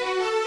Bye.